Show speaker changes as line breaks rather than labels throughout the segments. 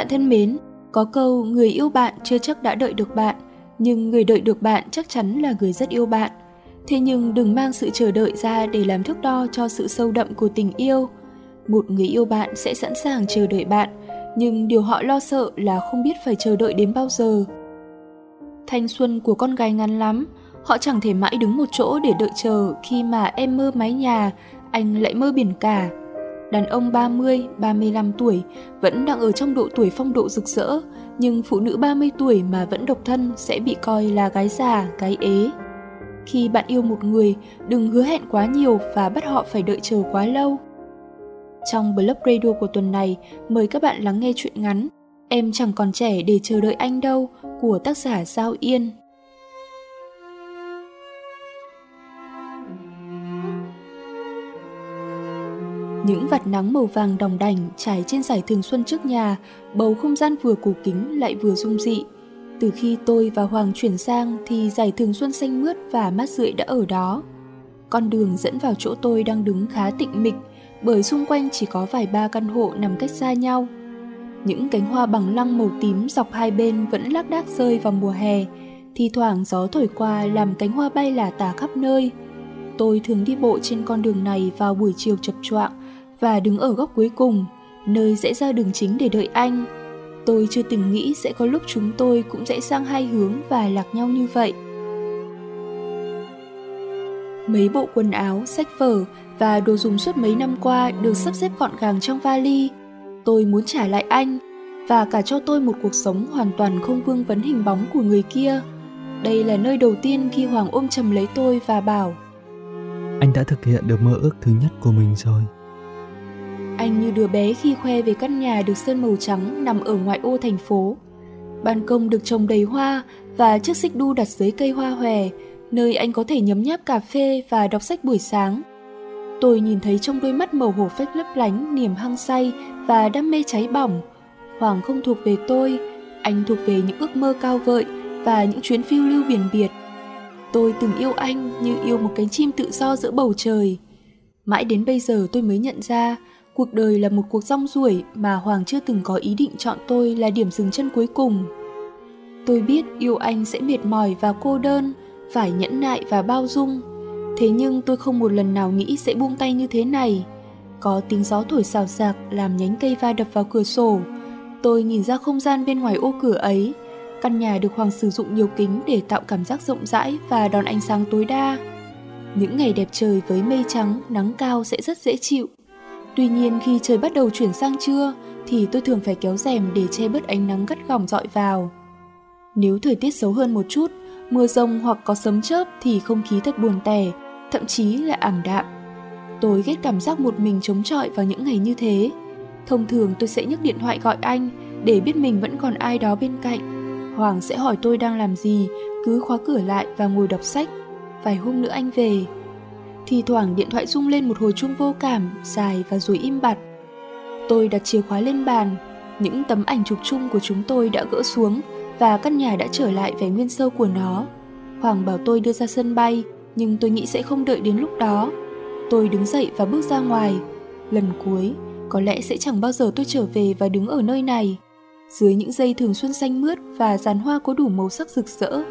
Bạn thân mến, có câu người yêu bạn chưa chắc đã đợi được bạn, nhưng người đợi được bạn chắc chắn là người rất yêu bạn. Thế nhưng đừng mang sự chờ đợi ra để làm thước đo cho sự sâu đậm của tình yêu. Một người yêu bạn sẽ sẵn sàng chờ đợi bạn, nhưng điều họ lo sợ là không biết phải chờ đợi đến bao giờ. Thanh xuân của con gái ngắn lắm, họ chẳng thể mãi đứng một chỗ để đợi chờ khi mà em mơ mái nhà, anh lại mơ biển cả. Đàn ông 30, 35 tuổi vẫn đang ở trong độ tuổi phong độ rực rỡ, nhưng phụ nữ 30 tuổi mà vẫn độc thân sẽ bị coi là gái già, gái ế. Khi bạn yêu một người, đừng hứa hẹn quá nhiều và bắt họ phải đợi chờ quá lâu. Trong blog radio của tuần này, mời các bạn lắng nghe chuyện ngắn Em chẳng còn trẻ để chờ đợi anh đâu của tác giả Giao Yên. Những vạt nắng màu vàng đồng đành trải trên giải thường xuân trước nhà, bầu không gian vừa cổ kính lại vừa dung dị. Từ khi tôi và Hoàng chuyển sang thì giải thường xuân xanh mướt và mát rượi đã ở đó. Con đường dẫn vào chỗ tôi đang đứng khá tịnh mịch, bởi xung quanh chỉ có vài ba căn hộ nằm cách xa nhau. Những cánh hoa bằng lăng màu tím dọc hai bên vẫn lác đác rơi vào mùa hè, thi thoảng gió thổi qua làm cánh hoa bay lả tả khắp nơi. Tôi thường đi bộ trên con đường này vào buổi chiều chập choạng và đứng ở góc cuối cùng, nơi rẽ ra đường chính để đợi anh. Tôi chưa từng nghĩ sẽ có lúc chúng tôi cũng rẽ sang hai hướng và lạc nhau như vậy. Mấy bộ quần áo, sách vở và đồ dùng suốt mấy năm qua được sắp xếp gọn gàng trong vali. Tôi muốn trả lại anh và cả cho tôi một cuộc sống hoàn toàn không vương vấn hình bóng của người kia. Đây là nơi đầu tiên khi Hoàng ôm chầm lấy tôi và bảo
Anh đã thực hiện được mơ ước thứ nhất của mình rồi.
Anh như đứa bé khi khoe về căn nhà được sơn màu trắng nằm ở ngoại ô thành phố. Ban công được trồng đầy hoa và chiếc xích đu đặt dưới cây hoa hòe, nơi anh có thể nhấm nháp cà phê và đọc sách buổi sáng. Tôi nhìn thấy trong đôi mắt màu hổ phách lấp lánh niềm hăng say và đam mê cháy bỏng. Hoàng không thuộc về tôi, anh thuộc về những ước mơ cao vợi và những chuyến phiêu lưu biển biệt. Tôi từng yêu anh như yêu một cánh chim tự do giữa bầu trời. Mãi đến bây giờ tôi mới nhận ra cuộc đời là một cuộc rong ruổi mà Hoàng chưa từng có ý định chọn tôi là điểm dừng chân cuối cùng. Tôi biết yêu anh sẽ mệt mỏi và cô đơn, phải nhẫn nại và bao dung. Thế nhưng tôi không một lần nào nghĩ sẽ buông tay như thế này. Có tiếng gió thổi xào xạc làm nhánh cây va đập vào cửa sổ. Tôi nhìn ra không gian bên ngoài ô cửa ấy. Căn nhà được Hoàng sử dụng nhiều kính để tạo cảm giác rộng rãi và đón ánh sáng tối đa. Những ngày đẹp trời với mây trắng, nắng cao sẽ rất dễ chịu. Tuy nhiên khi trời bắt đầu chuyển sang trưa thì tôi thường phải kéo rèm để che bớt ánh nắng gắt gỏng dọi vào. Nếu thời tiết xấu hơn một chút, mưa rông hoặc có sấm chớp thì không khí thật buồn tẻ, thậm chí là ảm đạm. Tôi ghét cảm giác một mình chống chọi vào những ngày như thế. Thông thường tôi sẽ nhấc điện thoại gọi anh để biết mình vẫn còn ai đó bên cạnh. Hoàng sẽ hỏi tôi đang làm gì, cứ khóa cửa lại và ngồi đọc sách. Vài hôm nữa anh về. Thì thoảng điện thoại rung lên một hồi chuông vô cảm, dài và rồi im bặt. Tôi đặt chìa khóa lên bàn, những tấm ảnh chụp chung của chúng tôi đã gỡ xuống và căn nhà đã trở lại vẻ nguyên sơ của nó. Hoàng bảo tôi đưa ra sân bay, nhưng tôi nghĩ sẽ không đợi đến lúc đó. Tôi đứng dậy và bước ra ngoài. Lần cuối, có lẽ sẽ chẳng bao giờ tôi trở về và đứng ở nơi này. Dưới những dây thường xuân xanh mướt và dàn hoa có đủ màu sắc rực rỡ.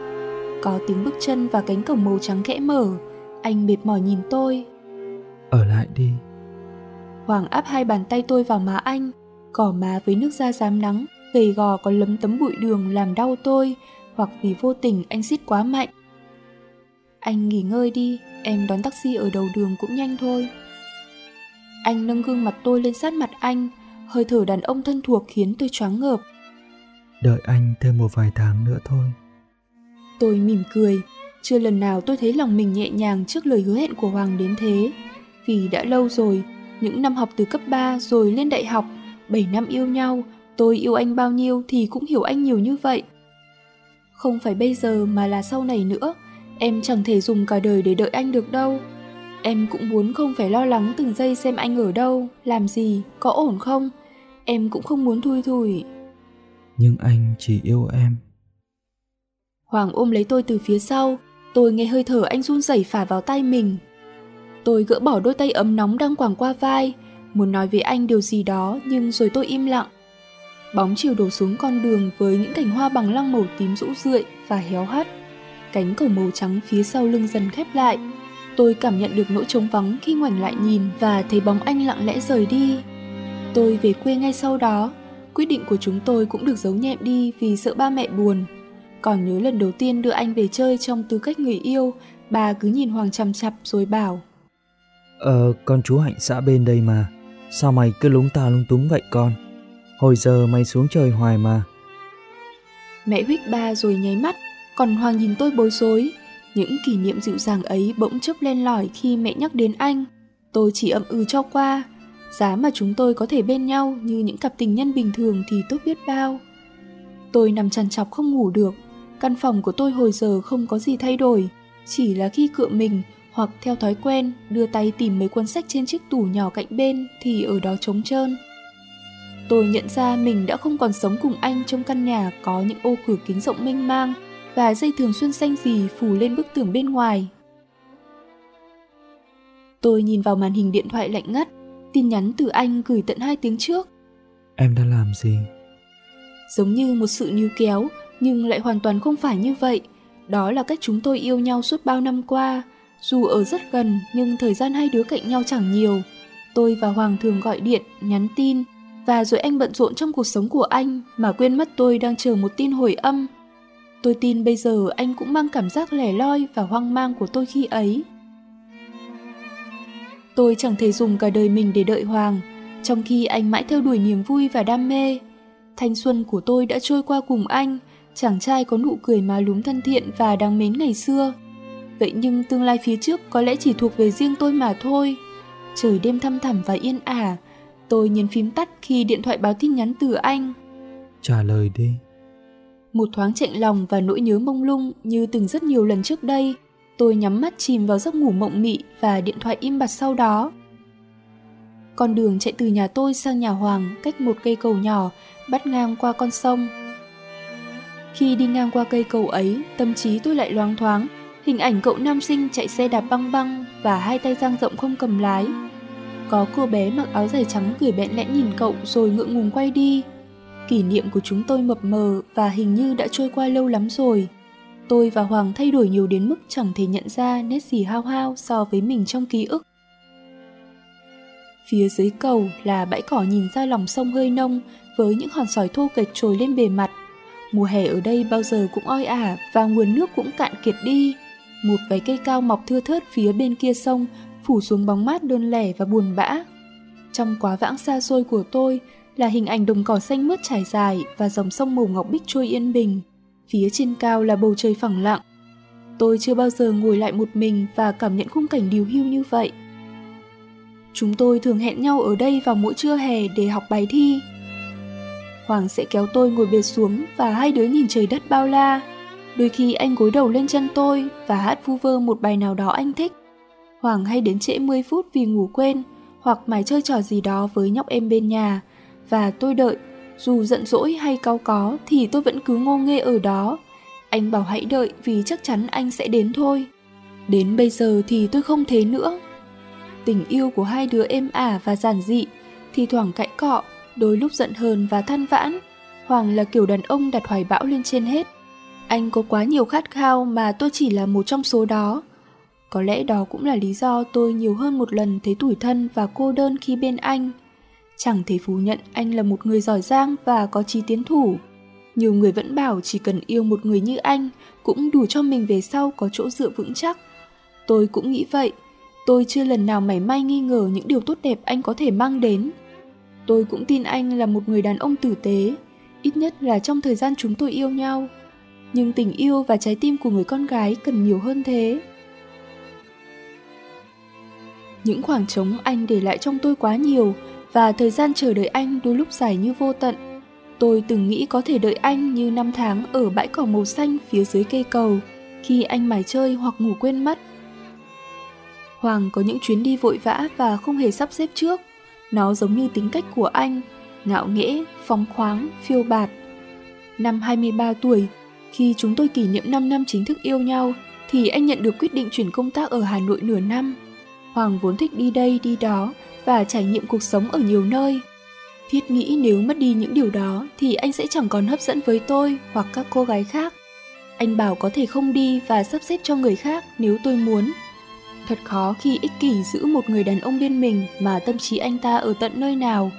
Có tiếng bước chân và cánh cổng màu trắng khẽ mở. Anh mệt mỏi nhìn tôi.
Ở lại đi.
Hoàng áp hai bàn tay tôi vào má anh, cỏ má với nước da rám nắng, gầy gò còn lấm tấm bụi đường làm đau tôi, hoặc vì vô tình anh xít quá mạnh. Anh nghỉ ngơi đi, em đón taxi ở đầu đường cũng nhanh thôi. Anh nâng gương mặt tôi lên sát mặt anh, hơi thở đàn ông thân thuộc khiến tôi choáng ngợp.
Đợi anh thêm một vài tháng nữa thôi.
Tôi mỉm cười, chưa lần nào tôi thấy lòng mình nhẹ nhàng trước lời hứa hẹn của Hoàng đến thế. Vì đã lâu rồi, những năm học từ cấp 3 rồi lên đại học, 7 năm yêu nhau, tôi yêu anh bao nhiêu thì cũng hiểu anh nhiều như vậy. Không phải bây giờ mà là sau này nữa, Em chẳng thể dùng cả đời để đợi anh được đâu. Em cũng muốn không phải lo lắng từng giây xem anh ở đâu, làm gì, có ổn không. Em cũng không muốn thui thủi.
Nhưng anh chỉ yêu em.
Hoàng ôm lấy tôi từ phía sau, tôi nghe hơi thở anh run rẩy phả vào tay mình. Tôi gỡ bỏ đôi tay ấm nóng đang quàng qua vai, muốn nói với anh điều gì đó nhưng rồi tôi im lặng. Bóng chiều đổ xuống con đường với những cành hoa bằng lăng màu tím rũ rượi và héo hắt. Cánh cổng màu trắng phía sau lưng dần khép lại. Tôi cảm nhận được nỗi trống vắng khi ngoảnh lại nhìn và thấy bóng anh lặng lẽ rời đi. Tôi về quê ngay sau đó. Quyết định của chúng tôi cũng được giấu nhẹm đi vì sợ ba mẹ buồn. Còn nhớ lần đầu tiên đưa anh về chơi trong tư cách người yêu, bà cứ nhìn Hoàng chằm chặp rồi bảo
Ờ, con chú Hạnh xã bên đây mà. Sao mày cứ lúng ta lung túng vậy con? Hồi giờ mày xuống chơi hoài mà.
Mẹ huých ba rồi nháy mắt, còn Hoàng nhìn tôi bối rối. Những kỷ niệm dịu dàng ấy bỗng chốc lên lỏi khi mẹ nhắc đến anh. Tôi chỉ ậm ừ cho qua. Giá mà chúng tôi có thể bên nhau như những cặp tình nhân bình thường thì tốt biết bao. Tôi nằm chằn chọc không ngủ được. Căn phòng của tôi hồi giờ không có gì thay đổi. Chỉ là khi cựa mình hoặc theo thói quen đưa tay tìm mấy cuốn sách trên chiếc tủ nhỏ cạnh bên thì ở đó trống trơn. Tôi nhận ra mình đã không còn sống cùng anh trong căn nhà có những ô cửa kính rộng mênh mang và dây thường xuân xanh gì phủ lên bức tường bên ngoài. Tôi nhìn vào màn hình điện thoại lạnh ngắt, tin nhắn từ anh gửi tận hai tiếng trước.
Em đã làm gì?
Giống như một sự níu kéo, nhưng lại hoàn toàn không phải như vậy. Đó là cách chúng tôi yêu nhau suốt bao năm qua, dù ở rất gần nhưng thời gian hai đứa cạnh nhau chẳng nhiều. Tôi và Hoàng thường gọi điện, nhắn tin, và rồi anh bận rộn trong cuộc sống của anh mà quên mất tôi đang chờ một tin hồi âm. Tôi tin bây giờ anh cũng mang cảm giác lẻ loi và hoang mang của tôi khi ấy. Tôi chẳng thể dùng cả đời mình để đợi Hoàng, trong khi anh mãi theo đuổi niềm vui và đam mê. Thanh xuân của tôi đã trôi qua cùng anh, chàng trai có nụ cười má lúm thân thiện và đáng mến ngày xưa. Vậy nhưng tương lai phía trước có lẽ chỉ thuộc về riêng tôi mà thôi. Trời đêm thăm thẳm và yên ả, tôi nhấn phím tắt khi điện thoại báo tin nhắn từ anh.
Trả lời đi.
Một thoáng chạnh lòng và nỗi nhớ mông lung như từng rất nhiều lần trước đây, tôi nhắm mắt chìm vào giấc ngủ mộng mị và điện thoại im bặt sau đó. Con đường chạy từ nhà tôi sang nhà Hoàng cách một cây cầu nhỏ, bắt ngang qua con sông. Khi đi ngang qua cây cầu ấy, tâm trí tôi lại loáng thoáng hình ảnh cậu nam sinh chạy xe đạp băng băng và hai tay dang rộng không cầm lái. Có cô bé mặc áo dài trắng cười bẽn lẽn nhìn cậu rồi ngượng ngùng quay đi. Kỷ niệm của chúng tôi mập mờ và hình như đã trôi qua lâu lắm rồi. Tôi và Hoàng thay đổi nhiều đến mức chẳng thể nhận ra nét gì hao hao so với mình trong ký ức. Phía dưới cầu là bãi cỏ nhìn ra lòng sông hơi nông với những hòn sỏi thô kệch trồi lên bề mặt. Mùa hè ở đây bao giờ cũng oi ả và nguồn nước cũng cạn kiệt đi một vài cây cao mọc thưa thớt phía bên kia sông, phủ xuống bóng mát đơn lẻ và buồn bã. Trong quá vãng xa xôi của tôi là hình ảnh đồng cỏ xanh mướt trải dài và dòng sông màu ngọc bích trôi yên bình. Phía trên cao là bầu trời phẳng lặng. Tôi chưa bao giờ ngồi lại một mình và cảm nhận khung cảnh điều hưu như vậy. Chúng tôi thường hẹn nhau ở đây vào mỗi trưa hè để học bài thi. Hoàng sẽ kéo tôi ngồi bệt xuống và hai đứa nhìn trời đất bao la, Đôi khi anh gối đầu lên chân tôi và hát vu vơ một bài nào đó anh thích. Hoàng hay đến trễ 10 phút vì ngủ quên hoặc mải chơi trò gì đó với nhóc em bên nhà. Và tôi đợi, dù giận dỗi hay cau có thì tôi vẫn cứ ngô nghê ở đó. Anh bảo hãy đợi vì chắc chắn anh sẽ đến thôi. Đến bây giờ thì tôi không thế nữa. Tình yêu của hai đứa êm ả và giản dị, thì thoảng cãi cọ, đôi lúc giận hờn và than vãn. Hoàng là kiểu đàn ông đặt hoài bão lên trên hết. Anh có quá nhiều khát khao mà tôi chỉ là một trong số đó. Có lẽ đó cũng là lý do tôi nhiều hơn một lần thấy tủi thân và cô đơn khi bên anh. Chẳng thể phủ nhận anh là một người giỏi giang và có trí tiến thủ. Nhiều người vẫn bảo chỉ cần yêu một người như anh cũng đủ cho mình về sau có chỗ dựa vững chắc. Tôi cũng nghĩ vậy. Tôi chưa lần nào mảy may nghi ngờ những điều tốt đẹp anh có thể mang đến. Tôi cũng tin anh là một người đàn ông tử tế, ít nhất là trong thời gian chúng tôi yêu nhau. Nhưng tình yêu và trái tim của người con gái cần nhiều hơn thế. Những khoảng trống anh để lại trong tôi quá nhiều và thời gian chờ đợi anh đôi lúc dài như vô tận. Tôi từng nghĩ có thể đợi anh như năm tháng ở bãi cỏ màu xanh phía dưới cây cầu khi anh mải chơi hoặc ngủ quên mất. Hoàng có những chuyến đi vội vã và không hề sắp xếp trước nó giống như tính cách của anh ngạo nghễ phóng khoáng phiêu bạt năm 23 tuổi khi chúng tôi kỷ niệm 5 năm chính thức yêu nhau, thì anh nhận được quyết định chuyển công tác ở Hà Nội nửa năm. Hoàng vốn thích đi đây đi đó và trải nghiệm cuộc sống ở nhiều nơi. Thiết nghĩ nếu mất đi những điều đó thì anh sẽ chẳng còn hấp dẫn với tôi hoặc các cô gái khác. Anh bảo có thể không đi và sắp xếp cho người khác nếu tôi muốn. Thật khó khi ích kỷ giữ một người đàn ông bên mình mà tâm trí anh ta ở tận nơi nào.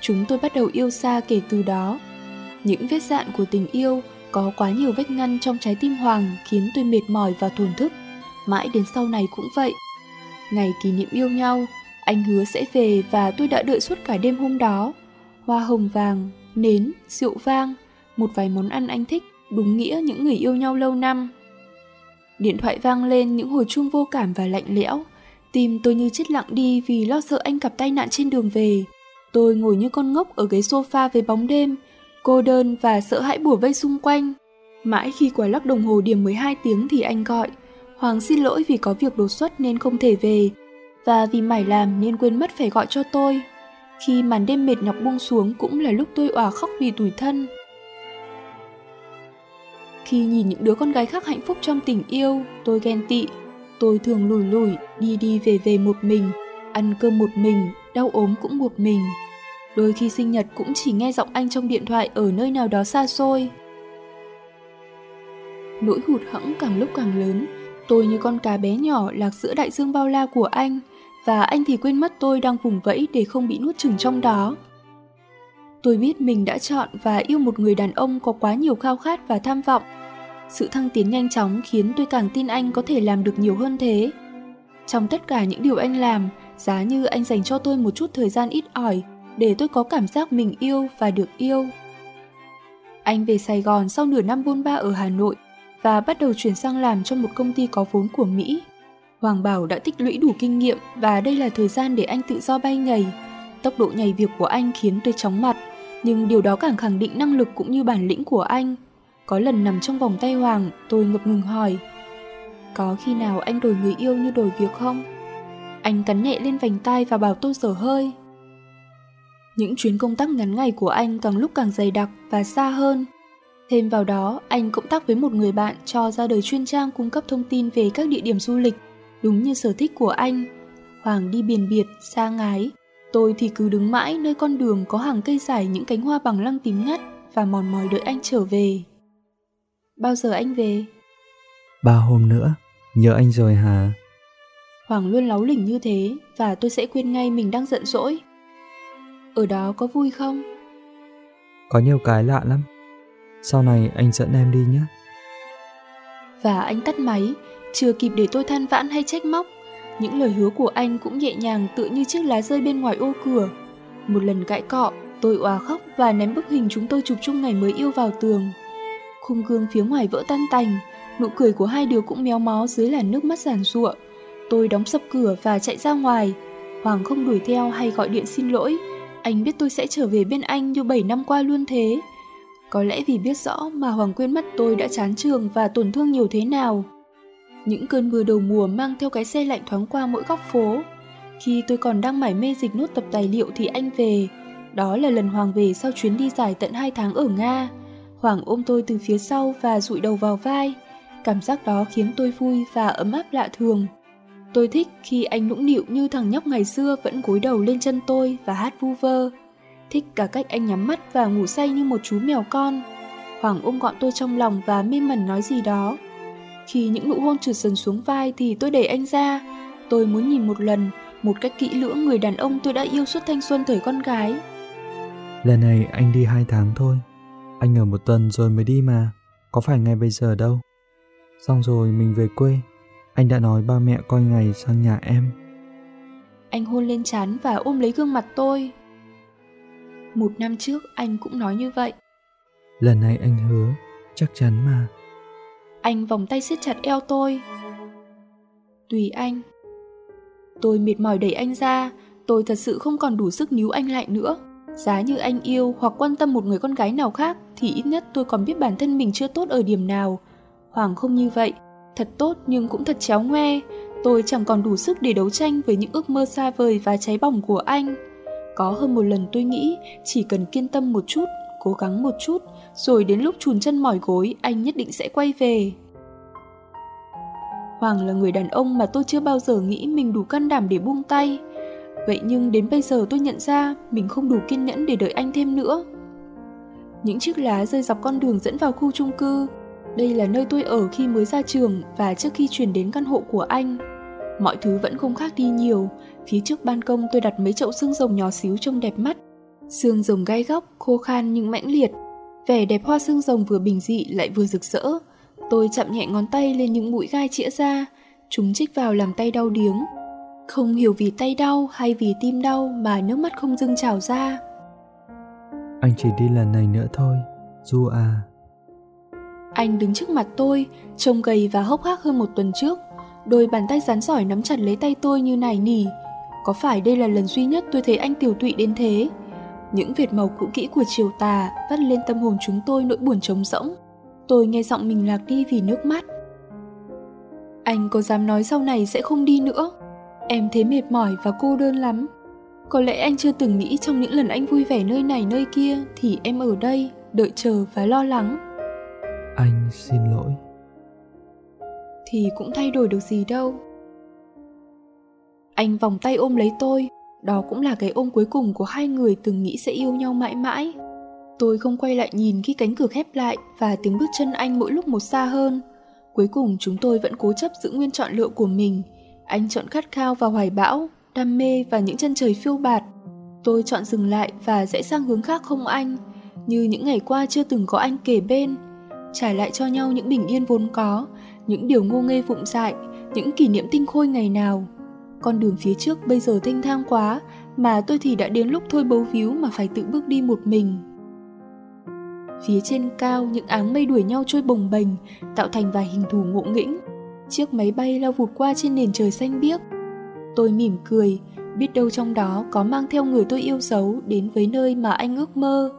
Chúng tôi bắt đầu yêu xa kể từ đó. Những vết dạn của tình yêu có quá nhiều vết ngăn trong trái tim Hoàng khiến tôi mệt mỏi và thổn thức. Mãi đến sau này cũng vậy. Ngày kỷ niệm yêu nhau, anh hứa sẽ về và tôi đã đợi suốt cả đêm hôm đó. Hoa hồng vàng, nến, rượu vang, một vài món ăn anh thích, đúng nghĩa những người yêu nhau lâu năm. Điện thoại vang lên những hồi chuông vô cảm và lạnh lẽo. Tim tôi như chết lặng đi vì lo sợ anh gặp tai nạn trên đường về. Tôi ngồi như con ngốc ở ghế sofa với bóng đêm, cô đơn và sợ hãi bủa vây xung quanh. Mãi khi quả lắc đồng hồ điểm 12 tiếng thì anh gọi. Hoàng xin lỗi vì có việc đột xuất nên không thể về, và vì mải làm nên quên mất phải gọi cho tôi. Khi màn đêm mệt nhọc buông xuống cũng là lúc tôi òa khóc vì tủi thân. Khi nhìn những đứa con gái khác hạnh phúc trong tình yêu, tôi ghen tị. Tôi thường lủi lủi đi đi về về một mình, ăn cơm một mình, đau ốm cũng một mình. Đôi khi sinh nhật cũng chỉ nghe giọng anh trong điện thoại ở nơi nào đó xa xôi. Nỗi hụt hẫng càng lúc càng lớn, tôi như con cá bé nhỏ lạc giữa đại dương bao la của anh, và anh thì quên mất tôi đang vùng vẫy để không bị nuốt chửng trong đó. Tôi biết mình đã chọn và yêu một người đàn ông có quá nhiều khao khát và tham vọng. Sự thăng tiến nhanh chóng khiến tôi càng tin anh có thể làm được nhiều hơn thế. Trong tất cả những điều anh làm, giá như anh dành cho tôi một chút thời gian ít ỏi để tôi có cảm giác mình yêu và được yêu. Anh về Sài Gòn sau nửa năm bôn ba ở Hà Nội và bắt đầu chuyển sang làm trong một công ty có vốn của Mỹ. Hoàng Bảo đã tích lũy đủ kinh nghiệm và đây là thời gian để anh tự do bay nhảy. Tốc độ nhảy việc của anh khiến tôi chóng mặt, nhưng điều đó càng khẳng định năng lực cũng như bản lĩnh của anh. Có lần nằm trong vòng tay Hoàng, tôi ngập ngừng hỏi. Có khi nào anh đổi người yêu như đổi việc không? Anh cắn nhẹ lên vành tay và bảo tôi sở hơi. Những chuyến công tác ngắn ngày của anh càng lúc càng dày đặc và xa hơn. Thêm vào đó, anh cộng tác với một người bạn cho ra đời chuyên trang cung cấp thông tin về các địa điểm du lịch, đúng như sở thích của anh. Hoàng đi biển biệt, xa ngái. Tôi thì cứ đứng mãi nơi con đường có hàng cây dài những cánh hoa bằng lăng tím ngắt và mòn mỏi đợi anh trở về. Bao giờ anh về?
Ba hôm nữa, nhớ anh rồi hả?
Hoàng luôn láu lỉnh như thế và tôi sẽ quên ngay mình đang giận dỗi. Ở đó có vui không?
Có nhiều cái lạ lắm. Sau này anh dẫn em đi nhé.
Và anh tắt máy, chưa kịp để tôi than vãn hay trách móc. Những lời hứa của anh cũng nhẹ nhàng tựa như chiếc lá rơi bên ngoài ô cửa. Một lần cãi cọ, tôi òa khóc và ném bức hình chúng tôi chụp chung ngày mới yêu vào tường. Khung gương phía ngoài vỡ tan tành, nụ cười của hai đứa cũng méo mó dưới làn nước mắt giàn giụa. Tôi đóng sập cửa và chạy ra ngoài. Hoàng không đuổi theo hay gọi điện xin lỗi. Anh biết tôi sẽ trở về bên anh như 7 năm qua luôn thế. Có lẽ vì biết rõ mà Hoàng quên mất tôi đã chán trường và tổn thương nhiều thế nào. Những cơn mưa đầu mùa mang theo cái xe lạnh thoáng qua mỗi góc phố. Khi tôi còn đang mải mê dịch nốt tập tài liệu thì anh về. Đó là lần Hoàng về sau chuyến đi dài tận 2 tháng ở Nga. Hoàng ôm tôi từ phía sau và rụi đầu vào vai. Cảm giác đó khiến tôi vui và ấm áp lạ thường. Tôi thích khi anh nũng nịu như thằng nhóc ngày xưa vẫn cúi đầu lên chân tôi và hát vu vơ. Thích cả cách anh nhắm mắt và ngủ say như một chú mèo con. Hoàng ôm gọn tôi trong lòng và mê mẩn nói gì đó. Khi những nụ hôn trượt dần xuống vai thì tôi đẩy anh ra. Tôi muốn nhìn một lần, một cách kỹ lưỡng người đàn ông tôi đã yêu suốt thanh xuân thời con gái.
Lần này anh đi hai tháng thôi. Anh ở một tuần rồi mới đi mà. Có phải ngay bây giờ đâu. Xong rồi mình về quê. Anh đã nói ba mẹ coi ngày sang nhà em.
Anh hôn lên trán và ôm lấy gương mặt tôi. Một năm trước anh cũng nói như vậy.
Lần này anh hứa, chắc chắn mà.
Anh vòng tay siết chặt eo tôi. Tùy anh. Tôi mệt mỏi đẩy anh ra, tôi thật sự không còn đủ sức níu anh lại nữa. Giá như anh yêu hoặc quan tâm một người con gái nào khác thì ít nhất tôi còn biết bản thân mình chưa tốt ở điểm nào. Hoàng không như vậy, thật tốt nhưng cũng thật chéo ngoe. Tôi chẳng còn đủ sức để đấu tranh với những ước mơ xa vời và cháy bỏng của anh. Có hơn một lần tôi nghĩ chỉ cần kiên tâm một chút, cố gắng một chút, rồi đến lúc chùn chân mỏi gối anh nhất định sẽ quay về. Hoàng là người đàn ông mà tôi chưa bao giờ nghĩ mình đủ can đảm để buông tay. Vậy nhưng đến bây giờ tôi nhận ra mình không đủ kiên nhẫn để đợi anh thêm nữa. Những chiếc lá rơi dọc con đường dẫn vào khu chung cư. Đây là nơi tôi ở khi mới ra trường và trước khi chuyển đến căn hộ của anh. Mọi thứ vẫn không khác đi nhiều. Phía trước ban công tôi đặt mấy chậu xương rồng nhỏ xíu trông đẹp mắt. Xương rồng gai góc, khô khan nhưng mãnh liệt. Vẻ đẹp hoa xương rồng vừa bình dị lại vừa rực rỡ. Tôi chạm nhẹ ngón tay lên những mũi gai chĩa ra. Chúng chích vào làm tay đau điếng. Không hiểu vì tay đau hay vì tim đau mà nước mắt không dưng trào ra.
Anh chỉ đi lần này nữa thôi, Du à.
Anh đứng trước mặt tôi, trông gầy và hốc hác hơn một tuần trước. Đôi bàn tay rắn giỏi nắm chặt lấy tay tôi như nài nỉ. Có phải đây là lần duy nhất tôi thấy anh tiểu tụy đến thế? Những vệt màu cũ kỹ của chiều tà vắt lên tâm hồn chúng tôi nỗi buồn trống rỗng. Tôi nghe giọng mình lạc đi vì nước mắt. Anh có dám nói sau này sẽ không đi nữa? Em thấy mệt mỏi và cô đơn lắm. Có lẽ anh chưa từng nghĩ trong những lần anh vui vẻ nơi này nơi kia thì em ở đây, đợi chờ và lo lắng.
Anh xin lỗi.
Thì cũng thay đổi được gì đâu. Anh vòng tay ôm lấy tôi, đó cũng là cái ôm cuối cùng của hai người từng nghĩ sẽ yêu nhau mãi mãi. Tôi không quay lại nhìn khi cánh cửa khép lại và tiếng bước chân anh mỗi lúc một xa hơn. Cuối cùng chúng tôi vẫn cố chấp giữ nguyên chọn lựa của mình. Anh chọn khát khao và hoài bão, đam mê và những chân trời phiêu bạt. Tôi chọn dừng lại và rẽ sang hướng khác không anh, như những ngày qua chưa từng có anh kể bên. Trải lại cho nhau những bình yên vốn có, những điều ngô nghê vụng dại, những kỷ niệm tinh khôi ngày nào. Con đường phía trước bây giờ thanh thang quá, mà tôi thì đã đến lúc thôi bấu víu mà phải tự bước đi một mình. Phía trên cao những áng mây đuổi nhau trôi bồng bềnh, tạo thành vài hình thù ngộ nghĩnh. Chiếc máy bay lao vụt qua trên nền trời xanh biếc, Tôi mỉm cười, biết đâu trong đó có mang theo người tôi yêu dấu đến với nơi mà anh ước mơ.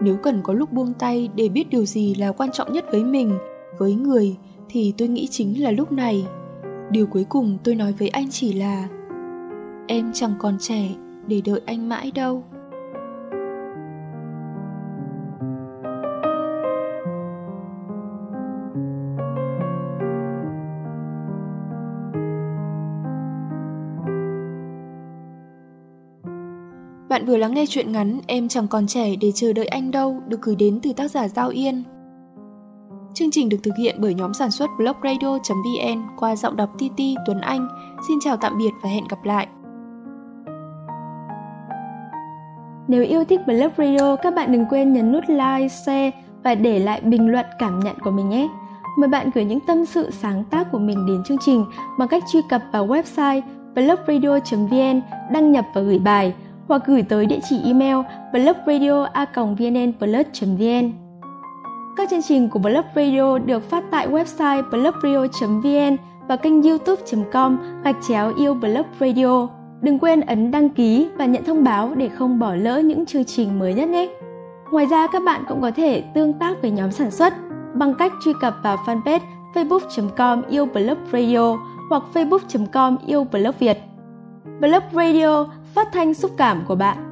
Nếu cần có lúc buông tay để biết điều gì là quan trọng nhất với mình, với người, thì tôi nghĩ chính là lúc này. Điều cuối cùng tôi nói với anh chỉ là, Em chẳng còn trẻ để đợi anh mãi đâu. Bạn vừa lắng nghe chuyện ngắn, Em chẳng còn trẻ để chờ đợi anh đâu được gửi đến từ tác giả Giao Yên. Chương trình được thực hiện bởi nhóm sản xuất blogradio.vn qua giọng đọc TT Tuấn Anh. Xin chào tạm biệt và hẹn gặp lại.
Nếu yêu thích Blog Radio, các bạn đừng quên nhấn nút like, share và để lại bình luận cảm nhận của mình nhé. Mời bạn gửi những tâm sự sáng tác của mình đến chương trình bằng cách truy cập vào website blogradio.vn, đăng nhập và gửi bài hoặc gửi tới địa chỉ email blogradio.vnnplus.vn. Các chương trình của Blog Radio được phát tại website blogradio.vn và kênh youtube.com gạch chéo yêu Blog Radio. Đừng quên ấn đăng ký và nhận thông báo để không bỏ lỡ những chương trình mới nhất nhé. Ngoài ra, các bạn cũng có thể tương tác với nhóm sản xuất bằng cách truy cập vào fanpage facebook.com yêu blog radio hoặc facebook.com yêu blog Việt. Blog Radio, phát thanh xúc cảm của bạn